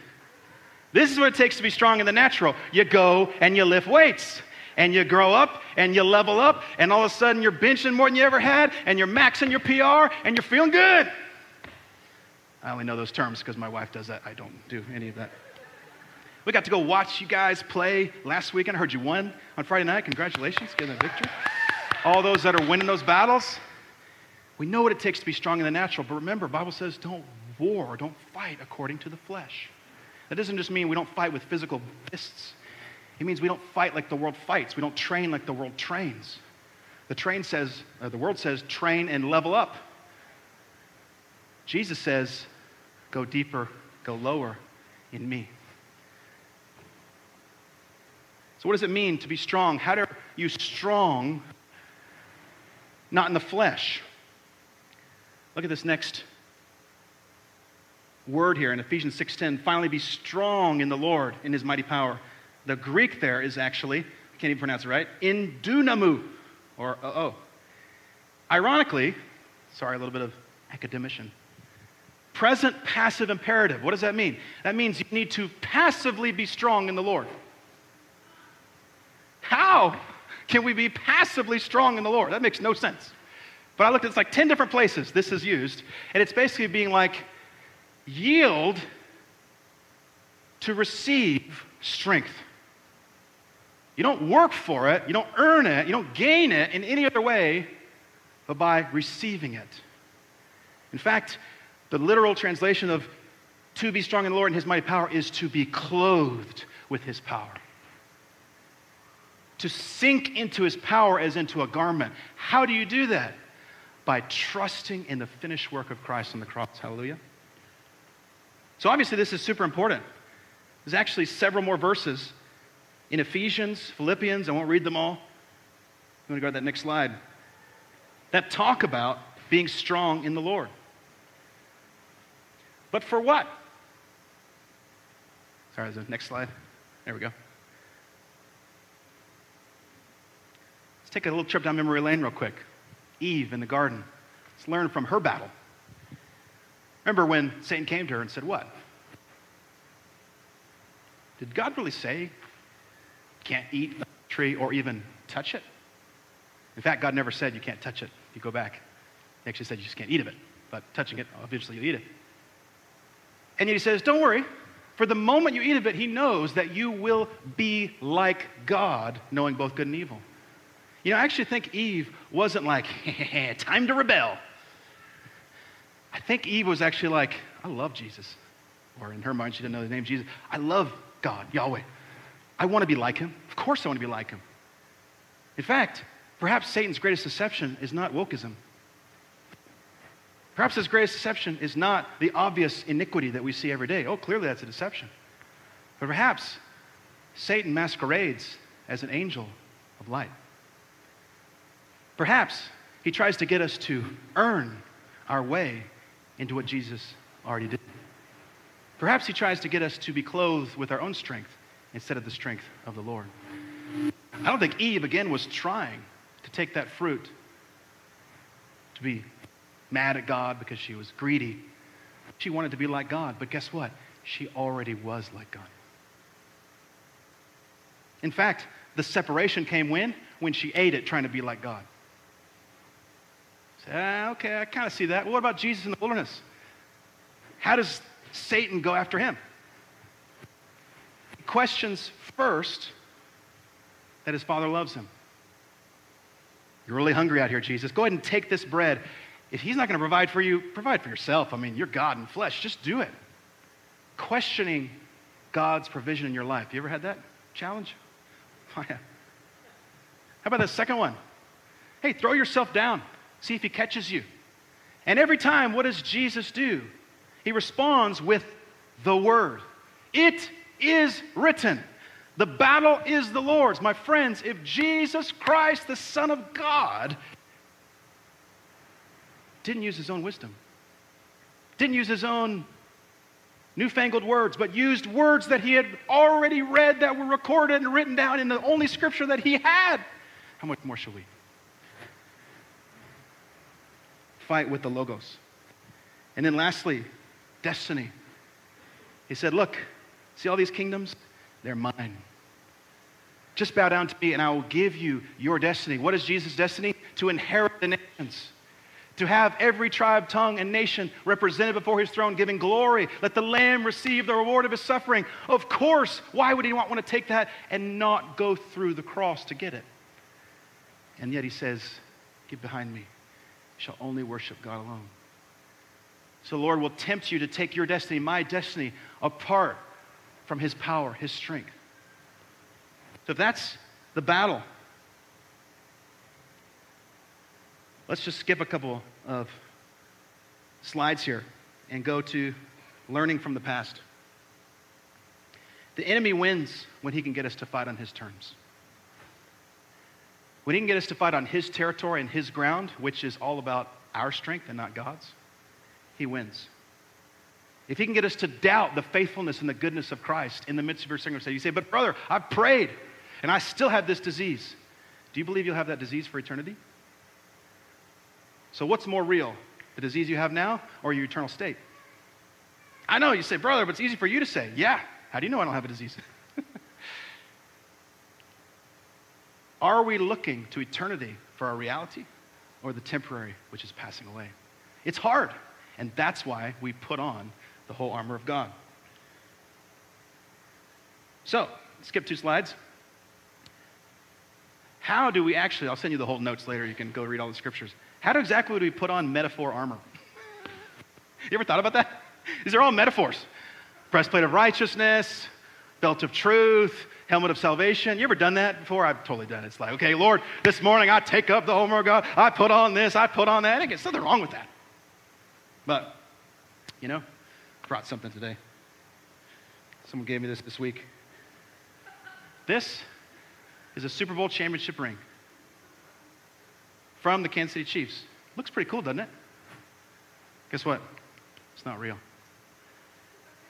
This is what it takes to be strong in the natural. You go and you lift weights and you grow up and you level up, and all of a sudden you're benching more than you ever had, and you're maxing your PR, and you're feeling good. I only know those terms because my wife does that. I don't do any of that. We got to go watch you guys play last weekend. I heard you won on Friday night. Congratulations, getting a victory. All those that are winning those battles. We know what it takes to be strong in the natural, but remember, Bible says don't war, don't fight according to the flesh. That doesn't just mean we don't fight with physical fists. It means we don't fight like the world fights. We don't train like the world trains. The train says, uh, the world says, train and level up. Jesus says, go deeper, go lower in me. So, what does it mean to be strong? How are you strong, not in the flesh? Look at this next word here in Ephesians 6:10. Finally, be strong in the Lord in His mighty power. The Greek there is actually, I can't even pronounce it right, in dunamu, or oh. Ironically, sorry, a little bit of academician. Present passive imperative. What does that mean? That means you need to passively be strong in the Lord. How can we be passively strong in the Lord? That makes no sense. But I looked at it's like 10 different places this is used, and it's basically being like yield to receive strength. You don't work for it, you don't earn it, you don't gain it in any other way but by receiving it. In fact, the literal translation of to be strong in the Lord and his mighty power is to be clothed with his power. To sink into his power as into a garment. How do you do that? By trusting in the finished work of Christ on the cross. Hallelujah. So, obviously, this is super important. There's actually several more verses in Ephesians, Philippians, I won't read them all. I'm going to go to that next slide. That talk about being strong in the Lord. But for what? Sorry, the next slide. There we go. Let's take a little trip down memory lane real quick. Eve in the garden. Let's learn from her battle. Remember when Satan came to her and said, What? Did God really say can't eat the tree or even touch it? In fact, God never said you can't touch it. You go back. He actually said you just can't eat of it. But touching it, obviously you eat it. And yet he says, Don't worry. For the moment you eat of it, he knows that you will be like God, knowing both good and evil. You know, I actually think Eve wasn't like, time to rebel. I think Eve was actually like, I love Jesus. Or in her mind, she didn't know the name Jesus. I love God, Yahweh. I want to be like him. Of course, I want to be like him. In fact, perhaps Satan's greatest deception is not wokeism. Perhaps his greatest deception is not the obvious iniquity that we see every day. Oh, clearly that's a deception. But perhaps Satan masquerades as an angel of light. Perhaps he tries to get us to earn our way into what Jesus already did. Perhaps he tries to get us to be clothed with our own strength instead of the strength of the Lord. I don't think Eve, again, was trying to take that fruit, to be mad at God because she was greedy. She wanted to be like God, but guess what? She already was like God. In fact, the separation came when? When she ate it trying to be like God. ah, okay, I kind of see that. Well, what about Jesus in the wilderness? How does Satan go after him? He questions first that his father loves him. You're really hungry out here, Jesus. Go ahead and take this bread. If he's not going to provide for you, provide for yourself. I mean, you're God in flesh. Just do it. Questioning God's provision in your life. You ever had that challenge? Oh, yeah. How about the second one? Hey, throw yourself down. See if he catches you. And every time, what does Jesus do? He responds with the word. It is written. The battle is the Lord's. My friends, if Jesus Christ, the Son of God, didn't use his own wisdom, didn't use his own newfangled words, but used words that he had already read that were recorded and written down in the only scripture that he had, how much more shall we? Fight with the Logos. And then lastly, destiny. He said, Look, see all these kingdoms? They're mine. Just bow down to me and I will give you your destiny. What is Jesus' destiny? To inherit the nations. To have every tribe, tongue, and nation represented before his throne, giving glory. Let the Lamb receive the reward of his suffering. Of course, why would he not want to take that and not go through the cross to get it? And yet he says, Get behind me. Shall only worship God alone. So, the Lord will tempt you to take your destiny, my destiny, apart from his power, his strength. So, if that's the battle, let's just skip a couple of slides here and go to learning from the past. The enemy wins when he can get us to fight on his terms. When he can get us to fight on his territory and his ground, which is all about our strength and not God's, he wins. If he can get us to doubt the faithfulness and the goodness of Christ in the midst of your circumstance, you say, But brother, I've prayed and I still have this disease. Do you believe you'll have that disease for eternity? So, what's more real, the disease you have now or your eternal state? I know, you say, brother, but it's easy for you to say. Yeah. How do you know I don't have a disease? Are we looking to eternity for our reality or the temporary, which is passing away? It's hard, and that's why we put on the whole armor of God. So, skip two slides. How do we actually, I'll send you the whole notes later, you can go read all the scriptures. How exactly do we put on metaphor armor? you ever thought about that? These are all metaphors breastplate of righteousness, belt of truth, helmet of salvation. You ever done that before? I've totally done it. It's like, okay, Lord, this morning I take up the armor of God. I put on this, I put on that. I there's nothing wrong with that. But, you know, brought something today. Someone gave me this this week. This is a Super Bowl championship ring from the Kansas City Chiefs. Looks pretty cool, doesn't it? Guess what? It's not real.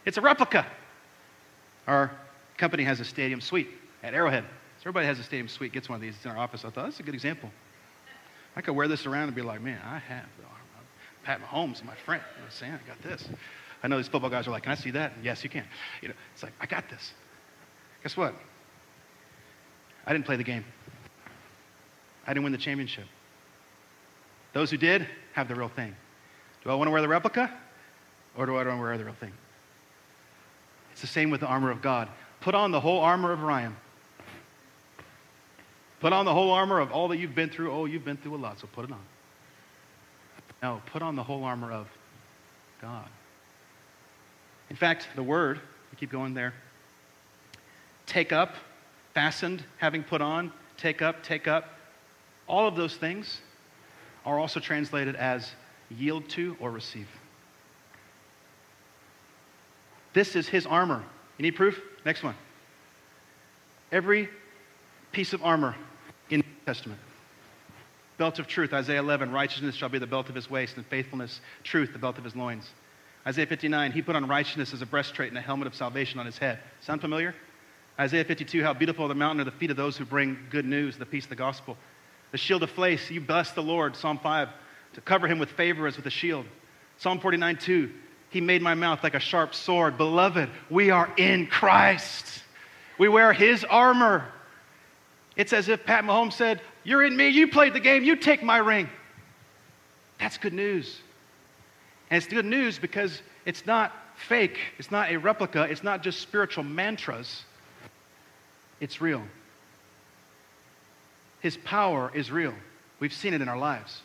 It's a replica. Our company has a stadium suite at Arrowhead. So everybody has a stadium suite, gets one of these It's in our office. I thought, that's a good example. I could wear this around and be like, man, I have Pat Mahomes, my friend. You know what I'm saying? I got this. I know these football guys are like, can I see that? And yes, you can. You know, it's like, I got this. Guess what? I didn't play the game. I didn't win the championship. Those who did have the real thing. Do I want to wear the replica or do I want to wear the real thing? It's the same with the armor of God. Put on the whole armor of Ryan. Put on the whole armor of all that you've been through. Oh, you've been through a lot, so put it on. No, put on the whole armor of God. In fact, the word, we keep going there, take up, fastened, having put on, take up, take up, all of those things are also translated as yield to or receive. This is his armor. You need proof? Next one. Every piece of armor in the New Testament. Belt of truth, Isaiah 11, righteousness shall be the belt of his waist, and faithfulness, truth, the belt of his loins. Isaiah 59, he put on righteousness as a breastplate and a helmet of salvation on his head. Sound familiar? Isaiah 52, how beautiful the mountain are the feet of those who bring good news, the peace of the gospel. The shield of faith, you bless the Lord, Psalm 5, to cover him with favor as with a shield. Psalm 49, 2, he made my mouth like a sharp sword. Beloved, we are in Christ. We wear his armor. It's as if Pat Mahomes said, You're in me, you played the game, you take my ring. That's good news. And it's good news because it's not fake, it's not a replica, it's not just spiritual mantras, it's real. His power is real. We've seen it in our lives.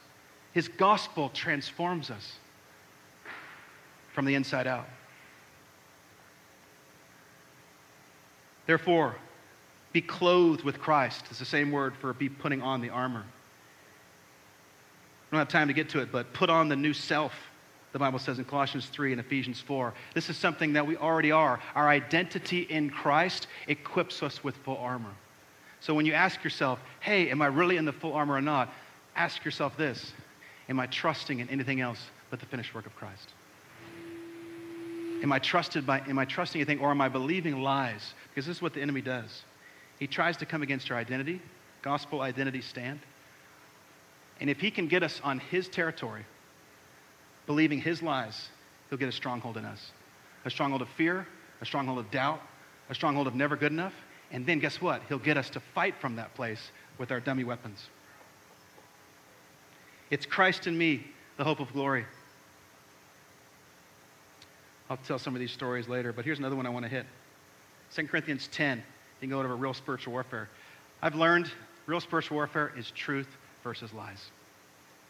His gospel transforms us from the inside out. Therefore, be clothed with Christ. It's the same word for be putting on the armor. I don't have time to get to it, but put on the new self, the Bible says in Colossians 3 and Ephesians 4. This is something that we already are. Our identity in Christ equips us with full armor. So when you ask yourself, hey, am I really in the full armor or not? Ask yourself this Am I trusting in anything else but the finished work of Christ? Am I trusted by, am I trusting anything or am I believing lies? Because this is what the enemy does. He tries to come against our identity, gospel identity stand. And if he can get us on his territory, believing his lies, he'll get a stronghold in us. A stronghold of fear, a stronghold of doubt, a stronghold of never good enough. And then guess what? He'll get us to fight from that place with our dummy weapons. It's Christ in me, the hope of glory. I'll tell some of these stories later, but here's another one I want to hit 2 Corinthians 10. You can go over real spiritual warfare. I've learned real spiritual warfare is truth versus lies.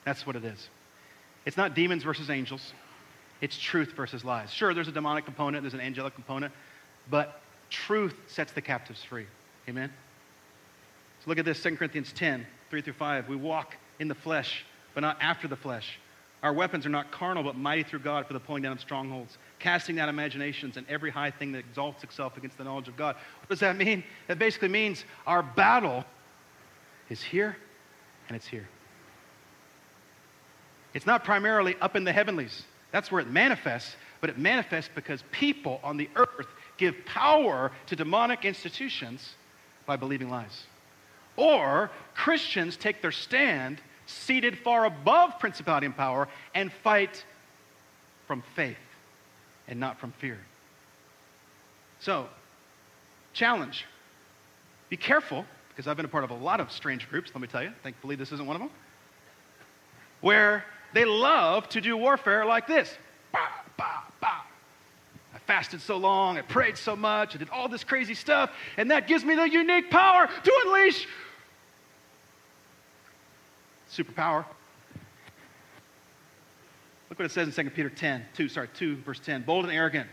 That's what it is. It's not demons versus angels, it's truth versus lies. Sure, there's a demonic component, there's an angelic component, but truth sets the captives free. Amen? So look at this 2 Corinthians 10, 3 through 5. We walk in the flesh, but not after the flesh. Our weapons are not carnal, but mighty through God for the pulling down of strongholds, casting down imaginations and every high thing that exalts itself against the knowledge of God. What does that mean? That basically means our battle is here and it's here. It's not primarily up in the heavenlies. That's where it manifests, but it manifests because people on the earth give power to demonic institutions by believing lies. Or Christians take their stand seated far above principality and power and fight from faith. and not from fear. So, challenge. Be careful, because I've been a part of a lot of strange groups, let me tell you. Thankfully, this isn't one of them. Where they love to do warfare like this. Fasted so long, I prayed so much, I did all this crazy stuff, and that gives me the unique power to unleash superpower. Look what it says in 2 Peter 10, 2, sorry, 2, verse 10. Bold and arrogant.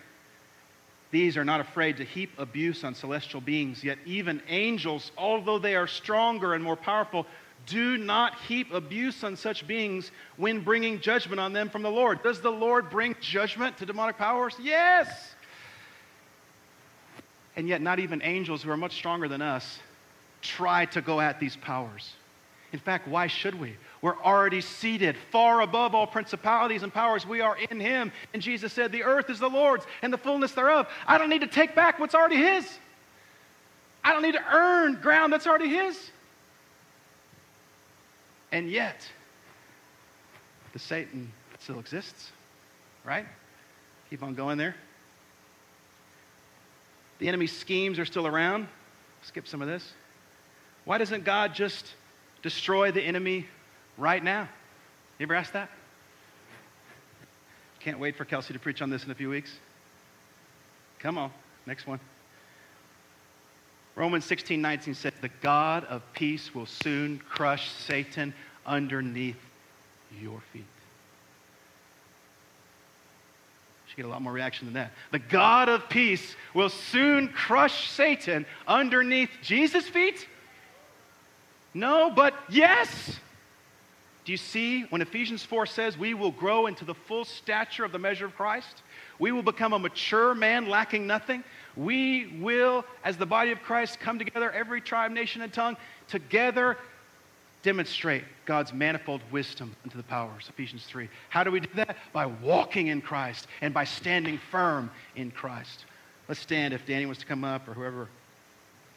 These are not afraid to heap abuse on celestial beings, yet even angels, although they are stronger and more powerful, do not heap abuse on such beings when bringing judgment on them from the Lord. Does the Lord bring judgment to demonic powers? Yes. And yet, not even angels who are much stronger than us try to go at these powers. In fact, why should we? We're already seated far above all principalities and powers. We are in Him. And Jesus said, The earth is the Lord's and the fullness thereof. I don't need to take back what's already His. I don't need to earn ground that's already His. And yet, the Satan still exists, right? Keep on going there. The enemy's schemes are still around. Skip some of this. Why doesn't God just destroy the enemy right now? You ever ask that? Can't wait for Kelsey to preach on this in a few weeks. Come on, next one. Romans 16, 19 says, The God of peace will soon crush Satan underneath your feet. Should get a lot more reaction than that. The God of peace will soon crush Satan underneath Jesus' feet? No, but yes. Do you see when Ephesians 4 says we will grow into the full stature of the measure of Christ? We will become a mature man lacking nothing. We will, as the body of Christ, come together, every tribe, nation, and tongue, together demonstrate God's manifold wisdom unto the powers. Ephesians 3. How do we do that? By walking in Christ and by standing firm in Christ. Let's stand if Danny wants to come up or whoever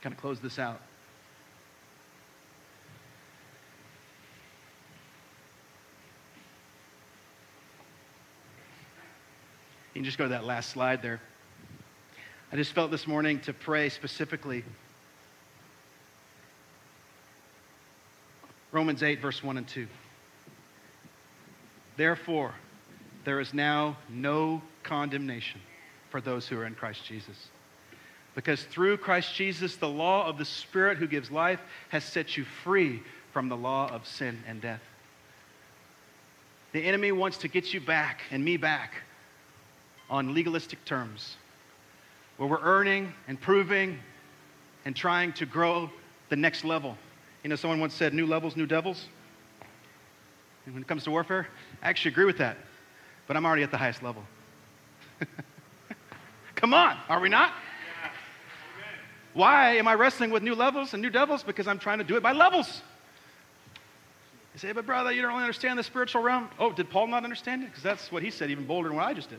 kind of close this out. You can just go to that last slide there. I just felt this morning to pray specifically. Romans 8, verse 1 and 2. Therefore, there is now no condemnation for those who are in Christ Jesus. Because through Christ Jesus, the law of the Spirit who gives life has set you free from the law of sin and death. The enemy wants to get you back and me back on legalistic terms, where we're earning and proving and trying to grow the next level. You know, someone once said, new levels, new devils. And when it comes to warfare, I actually agree with that, but I'm already at the highest level. Come on, are we not? Why am I wrestling with new levels and new devils? Because I'm trying to do it by levels. You say, but brother, you don't really understand the spiritual realm. Oh, did Paul not understand it? Because that's what he said, even bolder than what I just did.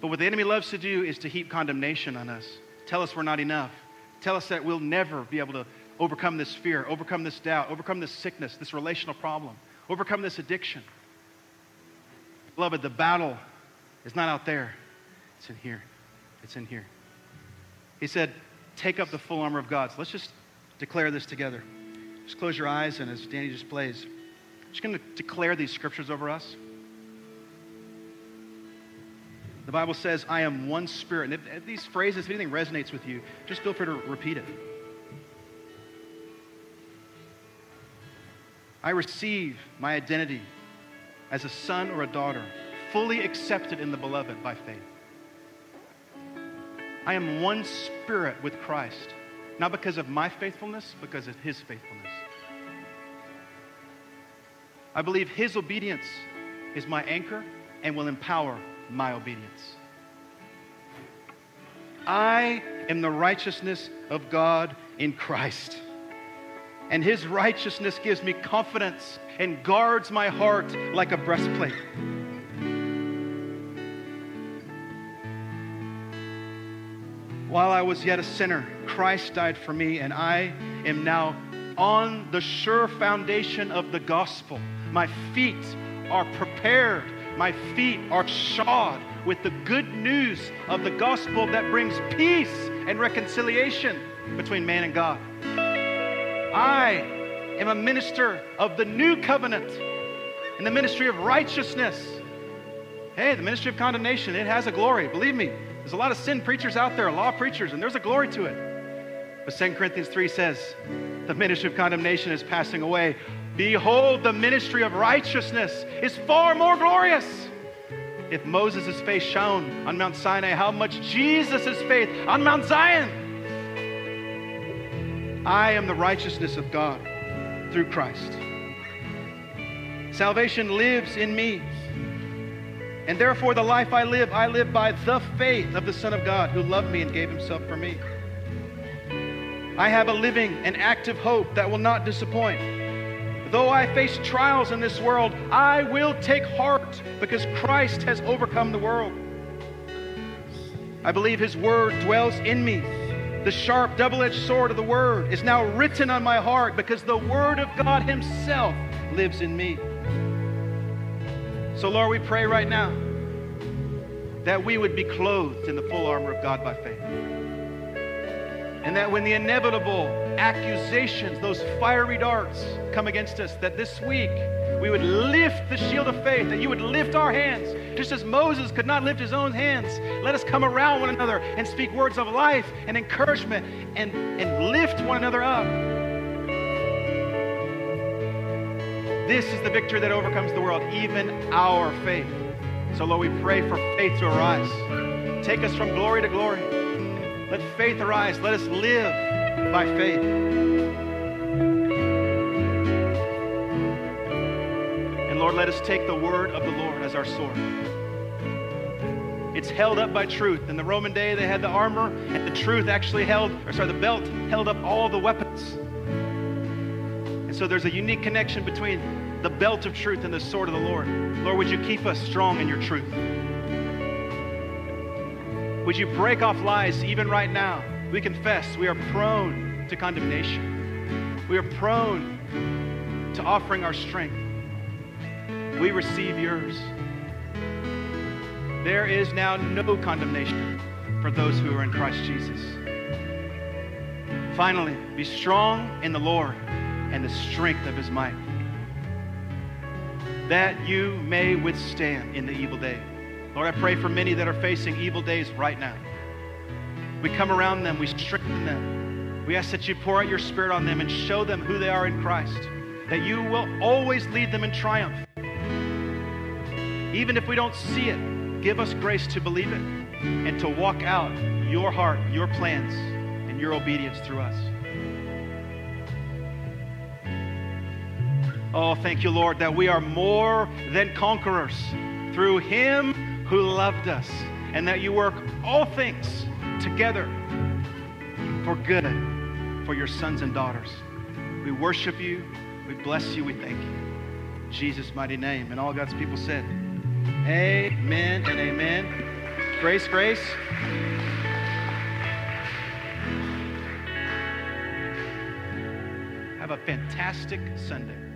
But what the enemy loves to do is to heap condemnation on us, tell us we're not enough, tell us that we'll never be able to overcome this fear, overcome this doubt, overcome this sickness, this relational problem, overcome this addiction. Beloved, the battle is not out there, it's in here. It's in here. He said, Take up the full armor of God. So let's just declare this together. Just close your eyes, and as Danny just plays, I'm just going to declare these scriptures over us. The Bible says, I am one spirit. And if, if these phrases, if anything resonates with you, just feel free to repeat it. I receive my identity as a son or a daughter, fully accepted in the beloved by faith. I am one spirit with Christ, not because of my faithfulness, but because of his faithfulness. I believe his obedience is my anchor and will empower my obedience. I am the righteousness of God in Christ. And his righteousness gives me confidence and guards my heart like a breastplate. While I was yet a sinner, Christ died for me, and I am now on the sure foundation of the gospel. My feet are prepared My feet are shod with the good news of the gospel that brings peace and reconciliation between man and God. I am a minister of the new covenant in the ministry of righteousness. Hey, the ministry of condemnation, it has a glory. Believe me, there's a lot of sin preachers out there, law preachers, and there's a glory to it. But 2 Corinthians 3 says, the ministry of condemnation is passing away. Behold, the ministry of righteousness is far more glorious. If Moses' face shone on Mount Sinai, how much Jesus' faith on Mount Zion? I am the righteousness of God through Christ. Salvation lives in me. And therefore, the life I live, I live by the faith of the Son of God who loved me and gave himself for me. I have a living and active hope that will not disappoint. Though I face trials in this world, I will take heart because Christ has overcome the world. I believe his word dwells in me. The sharp, double edged sword of the word is now written on my heart because the word of God himself lives in me. So, Lord, we pray right now that we would be clothed in the full armor of God by faith. And that when the inevitable accusations, those fiery darts come against us, that this week we would lift the shield of faith, that you would lift our hands. Just as Moses could not lift his own hands, let us come around one another and speak words of life and encouragement and, and lift one another up. This is the victory that overcomes the world, even our faith. So, Lord, we pray for faith to arise. Take us from glory to glory. Let faith arise. Let us live by faith. And Lord, let us take the word of the Lord as our sword. It's held up by truth. In the Roman day, they had the armor, and the truth actually held, or sorry, the belt held up all the weapons. And so there's a unique connection between the belt of truth and the sword of the Lord. Lord, would you keep us strong in your truth? Would you break off lies even right now? We confess we are prone to condemnation. We are prone to offering our strength. We receive yours. There is now no condemnation for those who are in Christ Jesus. Finally, be strong in the Lord and the strength of his might, that you may withstand in the evil day. Lord, I pray for many that are facing evil days right now. We come around them, we strengthen them. We ask that you pour out your spirit on them and show them who they are in Christ, that you will always lead them in triumph. Even if we don't see it, give us grace to believe it and to walk out your heart, your plans, and your obedience through us. Oh, thank you, Lord, that we are more than conquerors through Him who loved us, and that you work all things together for good for your sons and daughters. We worship you, we bless you, we thank you. In Jesus' mighty name. And all God's people said, Amen and amen. Grace, grace. Have a fantastic Sunday.